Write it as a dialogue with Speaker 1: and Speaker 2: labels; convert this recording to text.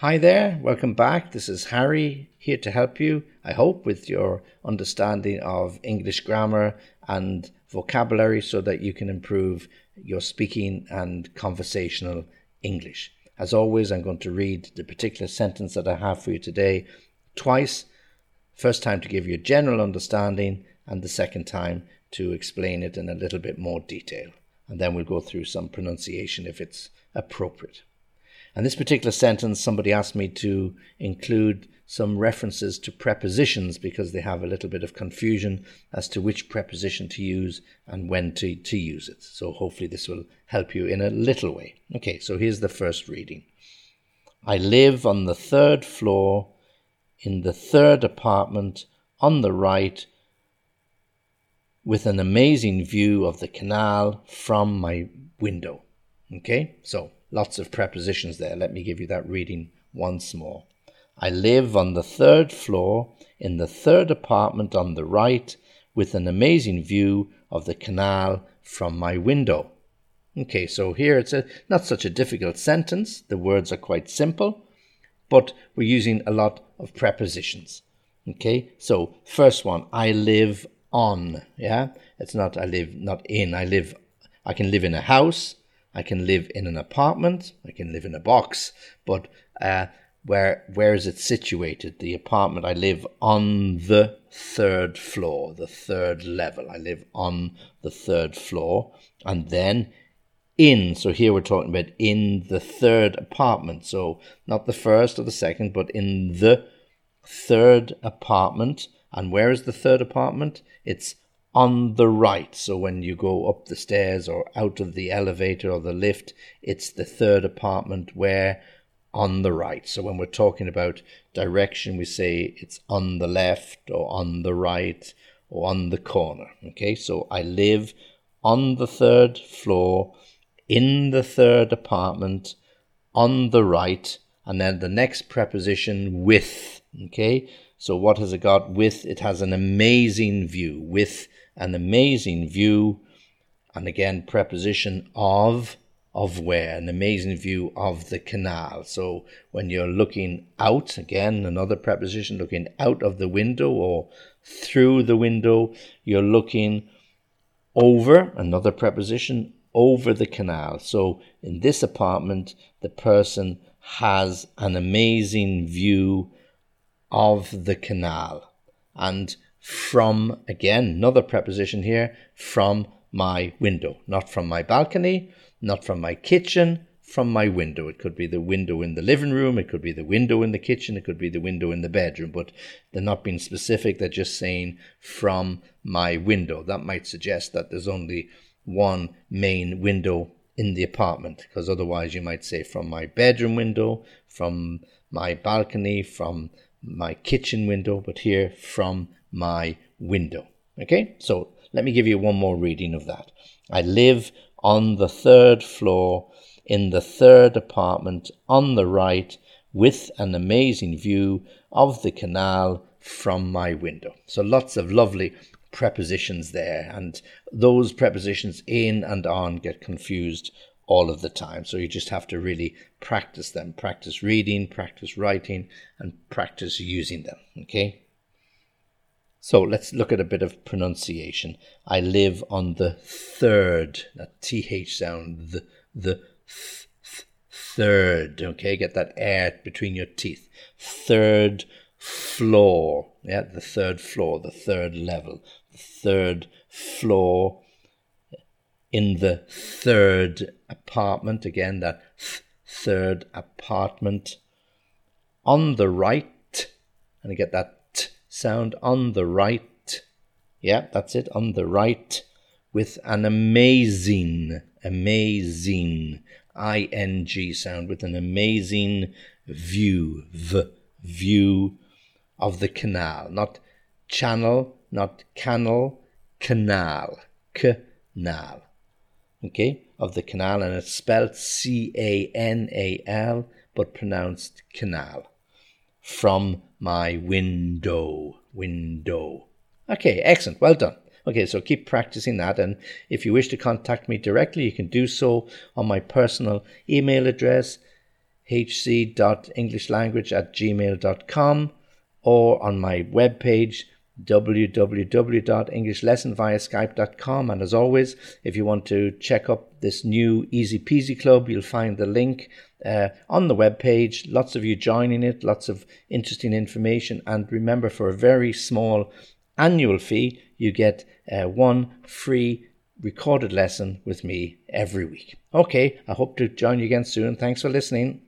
Speaker 1: Hi there, welcome back. This is Harry here to help you, I hope, with your understanding of English grammar and vocabulary so that you can improve your speaking and conversational English. As always, I'm going to read the particular sentence that I have for you today twice. First time to give you a general understanding, and the second time to explain it in a little bit more detail. And then we'll go through some pronunciation if it's appropriate. And this particular sentence, somebody asked me to include some references to prepositions because they have a little bit of confusion as to which preposition to use and when to, to use it. So hopefully this will help you in a little way. Okay, so here's the first reading. I live on the third floor in the third apartment on the right with an amazing view of the canal from my window. Okay, so Lots of prepositions there. Let me give you that reading once more. I live on the third floor in the third apartment on the right with an amazing view of the canal from my window. Okay, so here it's a not such a difficult sentence. The words are quite simple, but we're using a lot of prepositions. Okay, so first one, I live on. Yeah, it's not I live not in. I live. I can live in a house. I can live in an apartment, I can live in a box, but uh, where where is it situated? The apartment I live on the third floor, the third level. I live on the third floor, and then in. So here we're talking about in the third apartment. So not the first or the second, but in the third apartment. And where is the third apartment? It's on the right. So when you go up the stairs or out of the elevator or the lift, it's the third apartment where on the right. So when we're talking about direction, we say it's on the left or on the right or on the corner. Okay, so I live on the third floor in the third apartment on the right, and then the next preposition with. Okay, so what has it got with? It has an amazing view with an amazing view, and again, preposition of, of where, an amazing view of the canal. So when you're looking out, again, another preposition, looking out of the window or through the window, you're looking over, another preposition, over the canal. So in this apartment, the person has an amazing view of the canal. And from, again, another preposition here, from my window, not from my balcony, not from my kitchen, from my window. It could be the window in the living room, it could be the window in the kitchen, it could be the window in the bedroom, but they're not being specific, they're just saying from my window. That might suggest that there's only one main window in the apartment, because otherwise you might say from my bedroom window, from my balcony, from my kitchen window, but here from my window. Okay, so let me give you one more reading of that. I live on the third floor in the third apartment on the right with an amazing view of the canal from my window. So lots of lovely prepositions there, and those prepositions in and on get confused all of the time. So you just have to really practice them. Practice reading, practice writing, and practice using them. Okay? So let's look at a bit of pronunciation. I live on the third, that th sound, the, the th, th, third. Okay, get that air between your teeth. Third floor. Yeah, the third floor, the third level, the third floor in the third apartment. Again, that th- third apartment. On the right, and I get that sound on the right. Yeah, that's it, on the right, with an amazing, amazing ing sound, with an amazing view, v, view of the canal, not channel, not canal, canal, canal. Okay, of the canal, and it's spelled C A N A L, but pronounced canal. From my window. Window. Okay, excellent. Well done. Okay, so keep practicing that. And if you wish to contact me directly, you can do so on my personal email address, hc.englishlanguage at gmail.com or on my webpage www.englishlessonviaskype.com and as always if you want to check up this new easy peasy club you'll find the link uh, on the web page lots of you joining it lots of interesting information. And remember for a very small annual fee you get uh, one free recorded lesson with me every week. Okay i hope to join you again soon. Thanks for listening